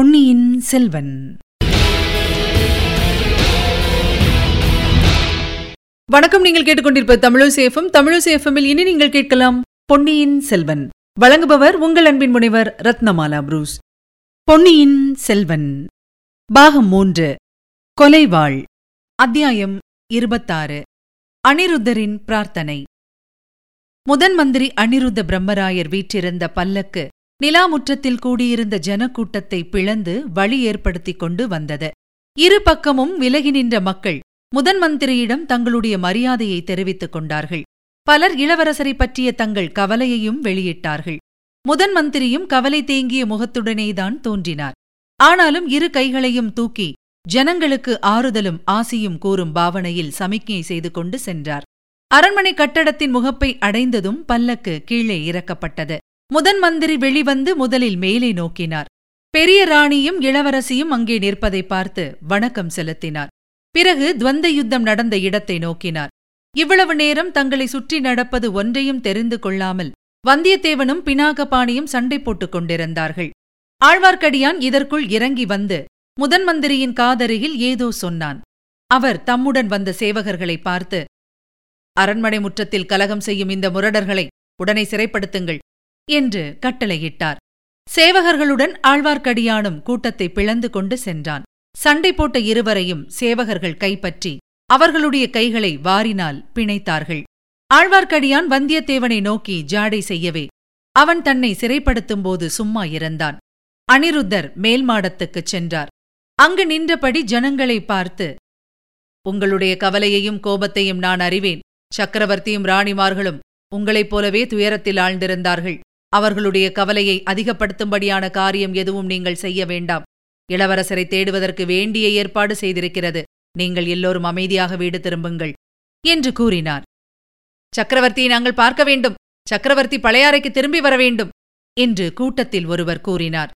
பொன்னியின் செல்வன். வணக்கம் நீங்கள் கேட்டுக்கொண்டிருப்ப தமிழசேஃபம் தமிழசேஃபமில் இனி நீங்கள் கேட்கலாம் பொன்னியின் செல்வன். வழங்குபவர் உங்கள் அன்பின் முனைவர் ரத்னமாலா புரூஸ். பொன்னியின் செல்வன். பாகம் மூன்று. கொலைவாள். அத்தியாயம் இருபத்தாறு. அனிருத்தரின் பிரார்த்தனை. முதன் மந்திரி அனிருத்த பிரம்மராயர் வீற்றிருந்த பல்லக்கு நிலாமுற்றத்தில் கூடியிருந்த ஜனக்கூட்டத்தை பிளந்து வழி ஏற்படுத்திக் கொண்டு வந்தது. இரு பக்கமும் விலகி நின்ற மக்கள் முதன் மந்திரியிடம் தங்களுடைய மரியாதையை தெரிவித்துக் கொண்டார்கள். பலர் இளவரசரை பற்றிய தங்கள் கவலையையும் வெளியிட்டார்கள். முதன் மந்திரியும் கவலை தேங்கிய முகத்துடனேதான் தோன்றினார். ஆனாலும் இரு கைகளையும் தூக்கி ஜனங்களுக்கு ஆறுதலும் ஆசியும் கூறும் பாவனையில் சமிக்ஞை செய்து கொண்டு சென்றார். அரண்மனை கட்டடத்தின் முகப்பை அடைந்ததும் பல்லக்கு கீழே இறக்கப்பட்டது. முதன் மந்திரி வெளிவந்து முதலில் மேலே நோக்கினார். பெரிய ராணியும் இளவரசியும் அங்கே நிற்பதை பார்த்து வணக்கம் செலுத்தினார். பிறகு துவந்த யுத்தம் நடந்த இடத்தை நோக்கினார். இவ்வளவு நேரம் தங்களை சுற்றி நடப்பது ஒன்றையும் தெரிந்து கொள்ளாமல் வந்தியத்தேவனும் பினாகபாணியும் சண்டை போட்டுக் கொண்டிருந்தார்கள். ஆழ்வார்க்கடியான் இதற்குள் இறங்கி வந்து முதன் மந்திரியின் காதருகில் ஏதோ சொன்னான். அவர் தம்முடன் வந்த சேவகர்களை பார்த்து அரண்மனை முற்றத்தில் கலகம் செய்யும் இந்த முரடர்களை உடனே சிறைப்படுத்துங்கள். என்று கட்டளையிட்டார். சேவகர்களுடன் ஆழ்வார்க்கடியானும் கூட்டத்தை பிளந்து கொண்டு சென்றான். சண்டை போட்ட இருவரையும் சேவகர்கள் கைப்பற்றி அவர்களுடைய கைகளை வாரினால் பிணைத்தார்கள். ஆழ்வார்க்கடியான் வந்தியத்தேவனை நோக்கி ஜாடை செய்யவே அவன் தன்னை சிறைப்படுத்தும்போது சும்மா இருந்தான் அனிருத்தர் மேல்மாடத்துக்குச் சென்றார். அங்கு நின்றபடி ஜனங்களை பார்த்து உங்களுடைய கவலையையும் கோபத்தையும் நான் அறிவேன். சக்கரவர்த்தியும் ராணிமார்களும் உங்களைப் போலவே துயரத்தில் ஆழ்ந்திருந்தார்கள். அவர்களுடைய கவலையை அதிகப்படுத்தும்படியான காரியம் எதுவும் நீங்கள் செய்ய வேண்டாம். இளவரசரை தேடுவதற்கு வேண்டிய ஏற்பாடு செய்திருக்கிறது. நீங்கள் எல்லோரும் அமைதியாக வீடு திரும்புங்கள் என்று கூறினார். சக்கரவர்த்தியை நாங்கள் பார்க்க வேண்டும். சக்கரவர்த்தி பழையாறைக்கு திரும்பி வர வேண்டும் என்று கூட்டத்தில் ஒருவர் கூறினார்.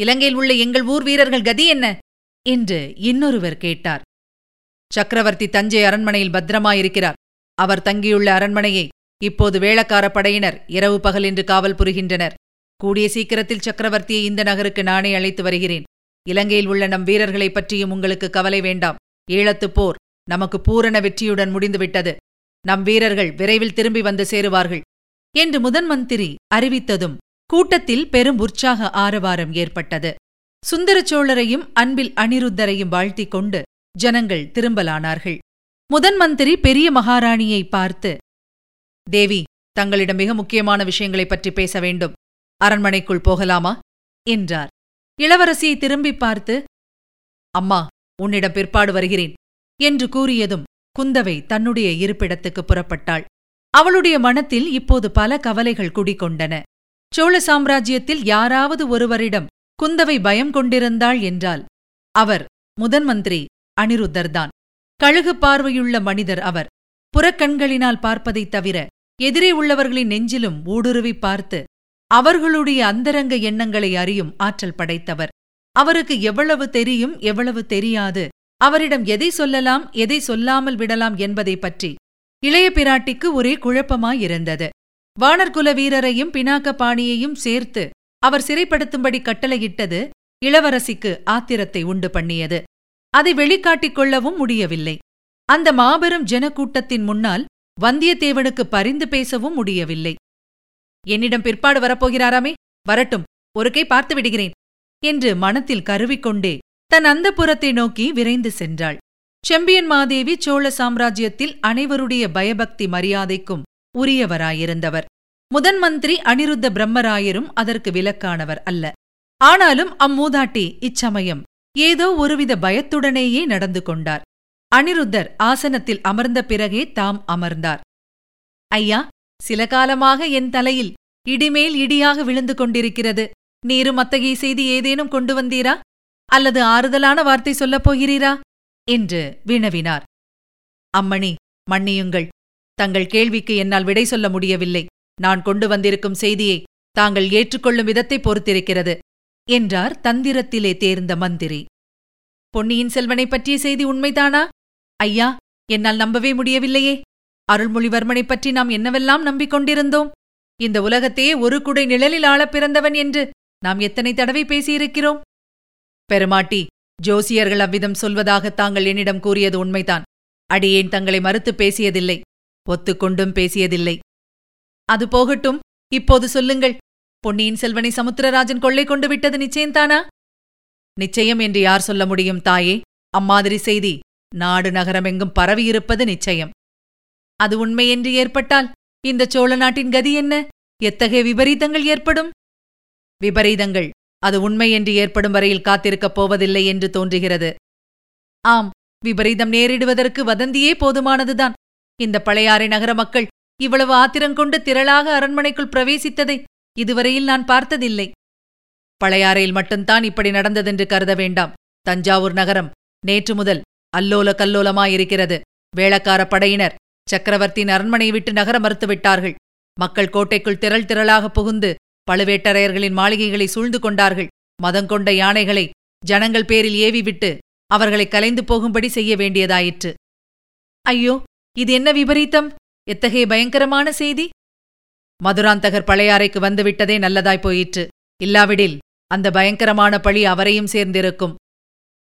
இலங்கையில் உள்ள எங்கள் ஊர் வீரர்கள் கதி என்ன? என்று இன்னொருவர் கேட்டார். சக்கரவர்த்தி தஞ்சை அரண்மனையில் பத்திரமாயிருக்கிறார். அவர் தங்கியுள்ள அரண்மனையை இப்போது வேளக்கார படையினர் இரவு பகல் என்று காவல் புரிகின்றனர். கூடிய சீக்கிரத்தில் சக்கரவர்த்தியை இந்த நகருக்கு நானே அழைத்து வருகிறேன். இலங்கையில் உள்ள நம் வீரர்களைப் பற்றியும் உங்களுக்கு கவலை வேண்டாம். ஈழத்துப் போர் நமக்கு பூரண வெற்றியுடன் முடிந்துவிட்டது. நம் வீரர்கள் விரைவில் திரும்பி வந்து சேருவார்கள். என்று முதன் மந்திரி அறிவித்ததும் கூட்டத்தில் பெரும் உற்சாக ஆரவாரம் ஏற்பட்டது. சுந்தரச் சோழரையும் அன்பில் அனிருத்தரையும் வாழ்த்திக் கொண்டு ஜனங்கள் திரும்பலானார்கள். முதன் மந்திரி பெரிய மகாராணியை பார்த்து தேவி தங்களிடம் மிக முக்கியமான விஷயங்களைப் பற்றி பேச வேண்டும். அரண்மனைக்குள் போகலாமா? என்றார். இளவரசியை திரும்பிப் பார்த்து அம்மா உன்னிடம் பிற்பாடு வருகிறேன் என்று கூறியதும் குந்தவை தன்னுடைய இருப்பிடத்துக்கு புறப்பட்டாள். அவளுடைய மனத்தில் இப்போது பல கவலைகள் குடிகொண்டன. சோழ சாம்ராஜ்யத்தில் யாராவது ஒருவரிடம் குந்தவை பயம் கொண்டிருந்தாள் என்றால் அவர் முதன் மந்திரி அனிருத்தர்தான். கழுகு பார்வையுள்ள மனிதர் அவர். புறக்கண்களினால் பார்ப்பதைத் தவிர எதிரே உள்ளவர்களின் நெஞ்சிலும் ஊடுருவி பார்த்து அவர்களுடைய அந்தரங்க எண்ணங்களை அறியும் ஆற்றல் படைத்தவர். அவருக்கு எவ்வளவு தெரியும் எவ்வளவு தெரியாது. அவரிடம் எதை சொல்லலாம் எதை சொல்லாமல் விடலாம் என்பதை பற்றி இளைய பிராட்டிக்கு ஒரே குழப்பமாயிருந்தது. வானர்குல வீரரையும் பினாக்க பாணியையும் சேர்த்து அவர் சிறைப்படுத்தும்படி கட்டளையிட்டது இளவரசிக்கு ஆத்திரத்தை உண்டு பண்ணியது. அதை வெளிக்காட்டிக் கொள்ளவும் முடியவில்லை. அந்த மாபெரும் ஜனக்கூட்டத்தின் முன்னால் வந்தியத்தேவனுக்கு பரிந்து பேசவும் முடியவில்லை. என்னிடம் பிற்பாடு வரப்போகிறாராமே? வரட்டும் ஒரு கை பார்த்து விடுகிறேன் என்று மனத்தில் கருவிக்கொண்டே தன் அந்தப்புறத்தை நோக்கி விரைந்து சென்றாள். செம்பியன் மாதேவி சோழ சாம்ராஜ்யத்தில் அனைவருடைய பயபக்தி மரியாதைக்கும் உரியவராயிருந்தவர். முதன் மந்திரி அனிருத்த பிரம்மராயரும் அதற்கு விலக்கானவர் அல்ல. ஆனாலும் அம்மூதாட்டி இச்சமயம் ஏதோ ஒருவித பயத்துடனேயே நடந்து கொண்டார். அனிருத்தர் ஆசனத்தில் அமர்ந்த பிறகே தாம் அமர்ந்தார். ஐயா சில காலமாக என் தலையில் இடிமேல் இடியாக விழுந்து கொண்டிருக்கிறது. நீரும் அத்தகைய செய்தி ஏதேனும் கொண்டு வந்தீரா? அல்லது ஆறுதலான வார்த்தை சொல்லப் போகிறீரா? என்று வினவினார். அம்மணி மன்னியுங்கள். தங்கள் கேள்விக்கு என்னால் விடை சொல்ல முடியவில்லை. நான் கொண்டு வந்திருக்கும் செய்தியை தாங்கள் ஏற்றுக்கொள்ளும் விதத்தை பொறுத்திருக்கிறது என்றார் தந்திரத்திலே தேர்ந்த மந்திரி. பொன்னியின் செல்வனை பற்றிய செய்தி உண்மைதானா? ஐயா என்னால் நம்பவே முடியவில்லையே. அருள்மொழிவர்மனைப் பற்றி நாம் என்னவெல்லாம் நம்பிக்கொண்டிருந்தோம்? இந்த உலகத்தையே ஒரு குடை நிழலில் ஆளப் பிறந்தவன் என்று நாம் எத்தனை தடவை பேசியிருக்கிறோம்? பெருமாட்டி ஜோசியர்கள் அவ்விதம் சொல்வதாக தாங்கள் என்னிடம் கூறியது உண்மைதான். அடியேன் தங்களை மறுத்து பேசியதில்லை. ஒத்துக்கொண்டும் பேசியதில்லை. அது போகட்டும் இப்போது சொல்லுங்கள். பொன்னியின் செல்வனை சமுத்திரராஜன் கொள்ளை கொண்டு விட்டது நிச்சயம்தானா? நிச்சயம் என்று யார் சொல்ல முடியும் தாயே? அம்மாதிரி செய்தி. நாடு நகரமெங்கும் பரவியிருப்பது நிச்சயம். அது உண்மையென்று ஏற்பட்டால் இந்த சோழ நாட்டின் கதி என்ன? எத்தகைய விபரீதங்கள் ஏற்படும்? விபரீதங்கள். அது உண்மையென்று ஏற்படும் வரையில் காத்திருக்கப் போவதில்லை என்று தோன்றுகிறது. ஆம் விபரீதம் நேரிடுவதற்கு வதந்தியே போதுமானதுதான். இந்த பழையாறை நகர மக்கள் இவ்வளவு ஆத்திரங்கொண்டு திரளாக அரண்மனைக்குள் பிரவேசித்ததை இதுவரையில் நான் பார்த்ததில்லை. பழையாறையில் மட்டும்தான் இப்படி நடந்ததென்று கருத வேண்டாம். தஞ்சாவூர் நகரம் நேற்று முதல் அல்லோல கல்லோலமாயிருக்கிறது வேளக்கார படையினர் சக்கரவர்த்தியின் அரண்மனை விட்டு நகர மறுத்துவிட்டார்கள். மக்கள் கோட்டைக்குள் திரள் திரளாக புகுந்து பழுவேட்டரையர்களின் மாளிகைகளை சூழ்ந்து கொண்டார்கள். மதங்கொண்ட யானைகளை ஜனங்கள் பேரில் ஏவிவிட்டு அவர்களை கலைந்து போகும்படி செய்ய வேண்டியதாயிற்று. ஐயோ இது என்ன விபரீதம்? எத்தகைய பயங்கரமான செய்தி? மதுராந்தகர் பழையாறைக்கு வந்துவிட்டதே நல்லதாய் போயிற்று. இல்லாவிடில் அந்த பயங்கரமான பழி அவரையும் சேர்ந்திருக்கும்.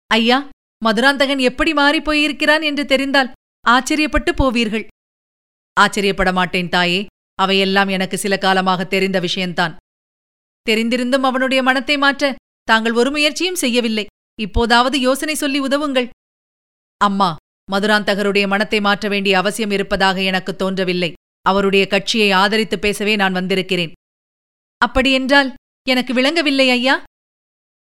ஐயா மதுராந்தகன் எப்படி மாறிப் போயிருக்கிறான் என்று தெரிந்தால் ஆச்சரியப்பட்டு போவீர்கள். ஆச்சரியப்பட மாட்டேன் தாயே. அவையெல்லாம் எனக்கு சில காலமாக தெரிந்த விஷயந்தான் தெரிந்திருந்தும் அவனுடைய மனத்தை மாற்ற தாங்கள் ஒரு முயற்சியும் செய்யவில்லை. இப்போதாவது யோசனை சொல்லி உதவுங்கள். அம்மா மதுராந்தகருடைய மனத்தை மாற்ற வேண்டிய அவசியம் இருப்பதாக எனக்கு தோன்றவில்லை. அவருடைய கட்சியை ஆதரித்து பேசவே நான் வந்திருக்கிறேன். அப்படியென்றால் எனக்கு விளங்கவில்லை ஐயா.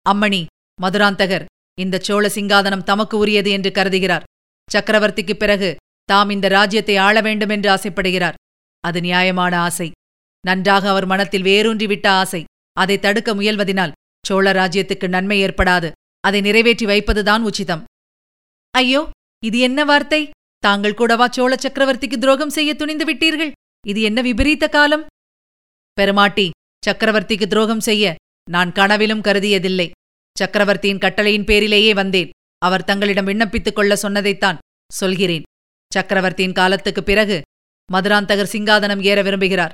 அம்மணி மதுராந்தகர் இந்த சோழ சிங்காதனம் தமக்கு உரியது என்று கருதுகிறார். சக்கரவர்த்திக்குப் பிறகு தாம் இந்த ராஜ்யத்தை ஆள வேண்டும் என்று ஆசைப்படுகிறார். அது நியாயமான ஆசை. நன்றாக அவர் மனத்தில் வேரூன்றிவிட்ட ஆசை. அதை தடுக்க முயல்வதினால் சோழ ராஜ்யத்துக்கு நன்மை ஏற்படாது. அதை நிறைவேற்றி வைப்பதுதான் உச்சிதம். ஐயோ இது என்ன வார்த்தை? தாங்கள் கூடவா சோழ சக்கரவர்த்திக்கு துரோகம் செய்ய துணிந்து விட்டீர்கள்? இது என்ன விபரீத காலம்? பெருமாட்டி சக்கரவர்த்திக்கு துரோகம் செய்ய நான் கனவிலும் கருதியதில்லை. சக்கரவர்த்தியின் கட்டளையின் பேரிலேயே வந்தேன். அவர் தங்களிடம் விண்ணப்பித்துக் கொள்ள சொன்னதைத்தான் சொல்கிறேன். சக்கரவர்த்தியின் காலத்துக்குப் பிறகு மதுராந்தகர் சிங்காதனம் ஏற விரும்புகிறார்.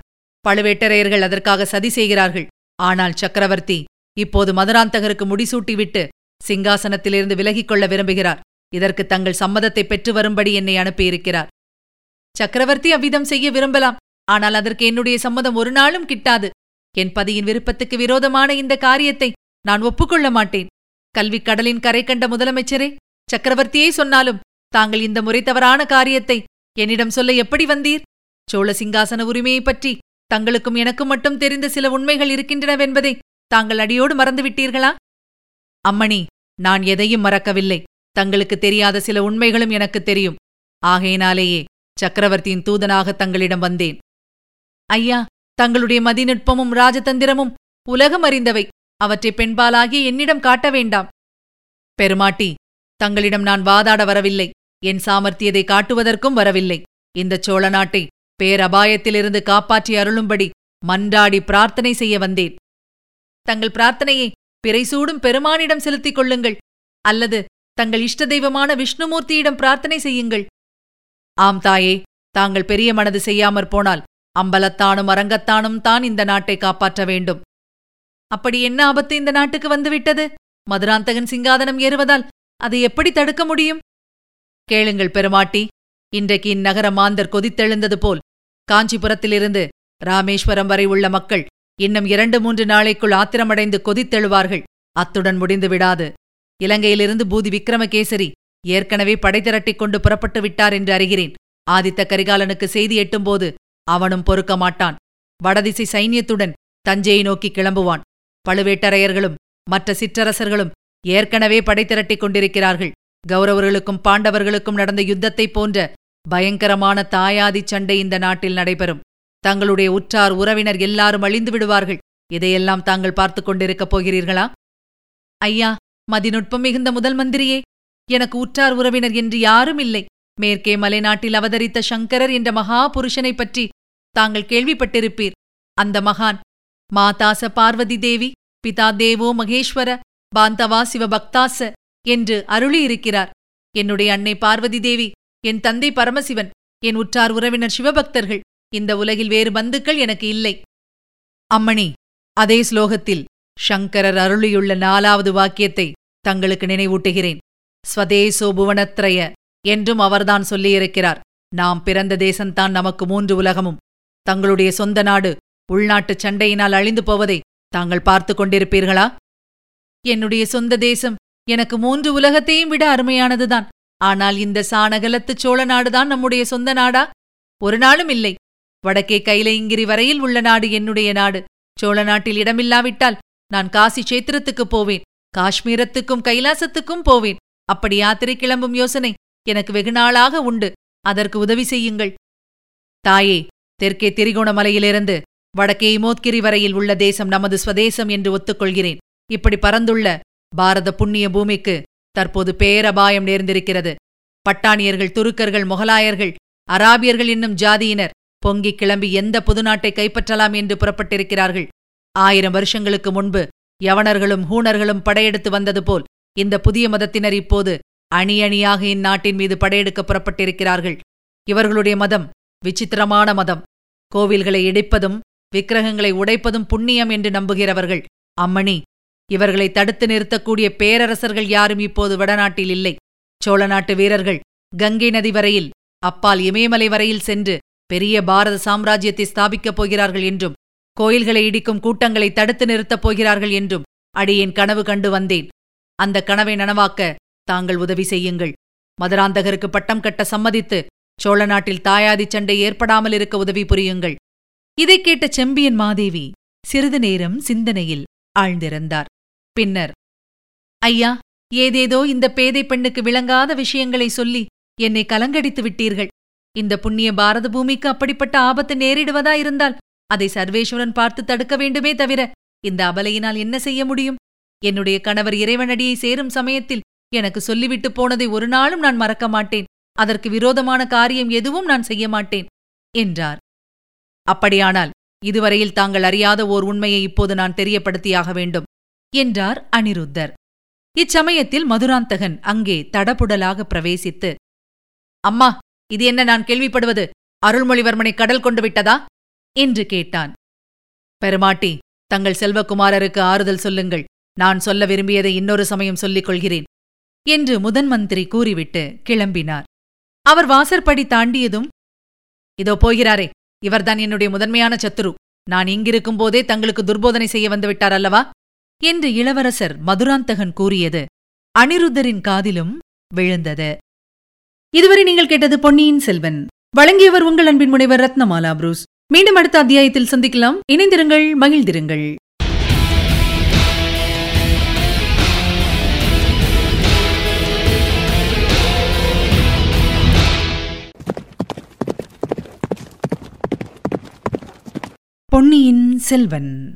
பழுவேட்டரையர்கள் அதற்காக சதி செய்கிறார்கள். ஆனால் சக்கரவர்த்தி இப்போது மதுராந்தகருக்கு முடிசூட்டிவிட்டு சிங்காசனத்திலிருந்து விலகிக் கொள்ள விரும்புகிறார். இதற்கு தங்கள் சம்மதத்தை பெற்று வரும்படி என்னை அனுப்பியிருக்கிறார். சக்கரவர்த்தி அவ்விதம் செய்ய விரும்பலாம். ஆனால் அதற்கு என்னுடைய சம்மதம் ஒரு நாளும் கிட்டாது. என் பதியின் விருப்பத்துக்கு விரோதமான இந்த காரியத்தை நான் ஒப்புக்கொள்ள மாட்டேன். கல்விக் கடலின் கரை கண்ட முதலமைச்சரே சக்கரவர்த்தியே சொன்னாலும் தாங்கள் இந்த முறை தவறான காரியத்தை என்னிடம் சொல்ல எப்படி வந்தீர்? சோழ சிங்காசன உரிமையைப் பற்றி தங்களுக்கும் எனக்கும் மட்டும் தெரிந்த சில உண்மைகள் இருக்கின்றனவென்பதை தாங்கள் அடியோடு மறந்துவிட்டீர்களா? அம்மணி நான் எதையும் மறக்கவில்லை. தங்களுக்கு தெரியாத சில உண்மைகளும் எனக்கு தெரியும். ஆகையினாலேயே சக்கரவர்த்தியின் தூதனாக தங்களிடம் வந்தேன். ஐயா தங்களுடைய மதிநுட்பமும் ராஜதந்திரமும் உலகம் அறிந்தவை. அவற்றை பெண்பாலாகி என்னிடம் காட்ட வேண்டாம். பெருமாட்டி தங்களிடம் நான் வாதாட வரவில்லை. என் சாமர்த்தியதை காட்டுவதற்கும் வரவில்லை. இந்த சோழ நாட்டை பேரபாயத்திலிருந்து காப்பாற்றி அருளும்படி மன்றாடி பிரார்த்தனை செய்ய வந்தேன். தங்கள் பிரார்த்தனையை பிறைசூடும் பெருமானிடம் செலுத்திக் கொள்ளுங்கள். அல்லது தங்கள் இஷ்ட தெய்வமான விஷ்ணுமூர்த்தியிடம் பிரார்த்தனை செய்யுங்கள். ஆம் தாயே தாங்கள் பெரிய மனது செய்யாமற் போனால் அம்பலத்தானும் அரங்கத்தானும் தான் இந்த நாட்டை காப்பாற்ற வேண்டும். அப்படி என்ன ஆபத்து இந்த நாட்டுக்கு வந்துவிட்டது? மதுராந்தகன் சிங்காதனம் ஏறுவதால் அதை எப்படி தடுக்க முடியும்? கேளுங்கள் பெருமாட்டி. இன்றைக்கு இந்நகர மாந்தர் கொதித்தெழுந்தது போல் காஞ்சிபுரத்திலிருந்து ராமேஸ்வரம் வரை உள்ள மக்கள் இன்னும் இரண்டு மூன்று நாளைக்குள் ஆத்திரமடைந்து கொதித்தெழுவார்கள். அத்துடன் முடிந்து விடாது. இலங்கையிலிருந்து பூதி விக்ரமகேசரி ஏற்கனவே படை திரட்டிக் கொண்டு புறப்பட்டு விட்டார் என்று அறிகிறேன். ஆதித்த கரிகாலனுக்கு செய்தி எட்டும்போது அவனும் பொறுக்க மாட்டான். வடதிசை சைன்யத்துடன் தஞ்சையை நோக்கி கிளம்புவான். பழுவேட்டரையர்களும் மற்ற சிற்றரசர்களும் ஏற்கனவே படை திரட்டிக் கொண்டிருக்கிறார்கள். கௌரவர்களுக்கும் பாண்டவர்களுக்கும் நடந்த யுத்தத்தைப் போன்ற பயங்கரமான தாயாதி சண்டை இந்த நாட்டில் நடைபெறும். தங்களுடைய உற்றார் உறவினர் எல்லாரும் அழிந்து விடுவார்கள். இதையெல்லாம் தாங்கள் பார்த்துக் கொண்டிருக்கப் போகிறீர்களா? ஐயா மதிநுட்பம் மிகுந்த முதல் மந்திரியே எனக்கு உற்றார் உறவினர் என்று யாரும் இல்லை. மேற்கே மலைநாட்டில் அவதரித்த சங்கரர் என்ற மகா புருஷனைப் பற்றி தாங்கள் கேள்விப்பட்டிருப்பீர். அந்த மகான் மாதாச பார்வதி தேவி பிதா தேவோ மகேஸ்வர பாந்தவா சிவபக்தாச என்று அருளியிருக்கிறார். என்னுடைய அன்னை பார்வதி தேவி என் தந்தை பரமசிவன் என் உற்றார் உறவினர் சிவபக்தர்கள் இந்த உலகில் வேறு பந்துக்கள் எனக்கு இல்லை. அம்மணி அதே ஸ்லோகத்தில் ஷங்கரர் அருளியுள்ள நாலாவது வாக்கியத்தை தங்களுக்கு நினைவூட்டுகிறேன். ஸ்வதேசோ புவனத்ரய என்றும் அவர்தான் சொல்லியிருக்கிறார். நாம் பிறந்த தேசம்தான் நமக்கு மூன்று உலகமும். தங்களுடைய சொந்த நாடு உள்நாட்டுச் சண்டையினால் அழிந்து போவதை தாங்கள் பார்த்துக் கொண்டிருப்பீர்களா? என்னுடைய சொந்த தேசம் எனக்கு மூன்று உலகத்தையும் விட அருமையானதுதான். ஆனால் இந்த சாணகலத்து சோழ நாடுதான் நம்முடைய சொந்த நாடா? ஒரு நாளும் இல்லை. வடக்கே கைலைங்கிரி வரையில் உள்ள நாடு என்னுடைய நாடு. சோழ நாட்டில் இடமில்லாவிட்டால் நான் காசி சேத்திரத்துக்குப் போவேன். காஷ்மீரத்துக்கும் கைலாசத்துக்கும் போவேன். அப்படி யாத்திரை கிளம்பும் யோசனை எனக்கு வெகுநாளாக உண்டு. அதற்கு உதவி செய்யுங்கள். தாயே தெற்கே திரிகோணமலையிலிருந்து வடக்கே இமோத்கிரி வரையில் உள்ள தேசம் நமது ஸ்வதேசம் என்று ஒத்துக்கொள்கிறேன். இப்படி பறந்துள்ள பாரத புண்ணிய பூமிக்கு தற்போது பேரபாயம் நேர்ந்திருக்கிறது. பட்டாணியர்கள் துருக்கர்கள் முகலாயர்கள் அராபியர்கள் என்னும் ஜாதியினர் பொங்கிக் கிளம்பி எந்த புதுநாட்டை கைப்பற்றலாம் என்று புறப்பட்டிருக்கிறார்கள். ஆயிரம் வருஷங்களுக்கு முன்பு யவனர்களும் ஹூணர்களும் படையெடுத்து வந்தது போல் இந்த புதிய மதத்தினர் இப்போது அணி அணியாக இந்நாட்டின் மீது படையெடுக்க புறப்பட்டிருக்கிறார்கள். இவர்களுடைய மதம் விசித்திரமான மதம். கோவில்களை இடிப்பதும் விக்கிரகங்களை உடைப்பதும் புண்ணியம் என்று நம்புகிறவர்கள். அம்மணி இவர்களை தடுத்து நிறுத்தக்கூடிய பேரரசர்கள் யாரும் இப்போது வடநாட்டில் இல்லை. சோழ நாட்டு வீரர்கள் கங்கை நதி வரையில் அப்பால் இமயமலை வரையில் சென்று பெரிய பாரத சாம்ராஜ்யத்தை ஸ்தாபிக்கப் போகிறார்கள் என்றும் கோயில்களை இடிக்கும் கூட்டங்களை தடுத்து நிறுத்தப் போகிறார்கள் என்றும் அடியேன் கனவு கண்டு வந்தேன். அந்த கனவை நனவாக்க தாங்கள் உதவி செய்யுங்கள். மதுராந்தகருக்கு பட்டம் கட்ட சம்மதித்து சோழ நாட்டில் தாயாதி சண்டை ஏற்படாமல் இருக்க உதவி புரியுங்கள். இதைக் கேட்ட செம்பியன் மாதேவி சிறிது நேரம் சிந்தனையில் ஆழ்ந்திருந்தார். பின்னர் ஐயா ஏதேதோ இந்த பேதை பெண்ணுக்கு விளங்காத விஷயங்களை சொல்லி என்னை கலங்கடித்து விட்டீர்கள். இந்த புண்ணிய பாரத பூமிக்கு அப்படிப்பட்ட ஆபத்து நேரிடுவதா இருந்தால் அதை சர்வேஸ்வரன் பார்த்து தடுக்க வேண்டுமே தவிர இந்த அபலையினால் என்ன செய்ய முடியும்? என்னுடைய கணவர் இறைவனடியை சேரும் சமயத்தில் எனக்கு சொல்லிவிட்டு போனதை ஒரு நாளும் நான் மறக்க மாட்டேன். அதற்கு விரோதமான காரியம் எதுவும் நான் செய்ய மாட்டேன் என்றார். அப்படியானால் இதுவரையில் தாங்கள் அறியாத ஓர் உண்மையை இப்போது நான் தெரியப்படுத்தியாக வேண்டும் என்றார் அனிருத்தர். இச்சமயத்தில் மதுராந்தகன் அங்கே தடபுடலாக பிரவேசித்து அம்மா இது என்ன நான் கேள்விப்படுவது? அருள்மொழிவர்மனை கடல் கொண்டு விட்டதா? என்று கேட்டான். பெருமாட்டி தங்கள் செல்வகுமாரருக்கு ஆறுதல் சொல்லுங்கள். நான் சொல்ல விரும்பியதை இன்னொரு சமயம் சொல்லிக் கொள்கிறேன் என்று முதன் மந்திரி கூறிவிட்டு கிளம்பினார். அவர் வாசற்படி தாண்டியதும் இதோ போகிறாரே இவர்தான் என்னுடைய முதன்மையான சத்துரு நான் இங்கிருக்கும் போதே தங்களுக்கு துர்போதனை செய்ய வந்துவிட்டார் அல்லவா? என்று இளவரசர் மதுராந்தகன் கூறியது. அனிருத்தரின் காதிலும் விழுந்தது. இதுவரை நீங்கள் கேட்டது பொன்னியின் செல்வன். வழங்கியவர் உங்கள் அன்பின் முனைவர் ரத்னமாலா புரூஸ். மீண்டும் அடுத்த அத்தியாயத்தில் சந்திக்கலாம். இணைந்திருங்கள் மகிழ்ந்திருங்கள். பொன்னியின் செல்வன்.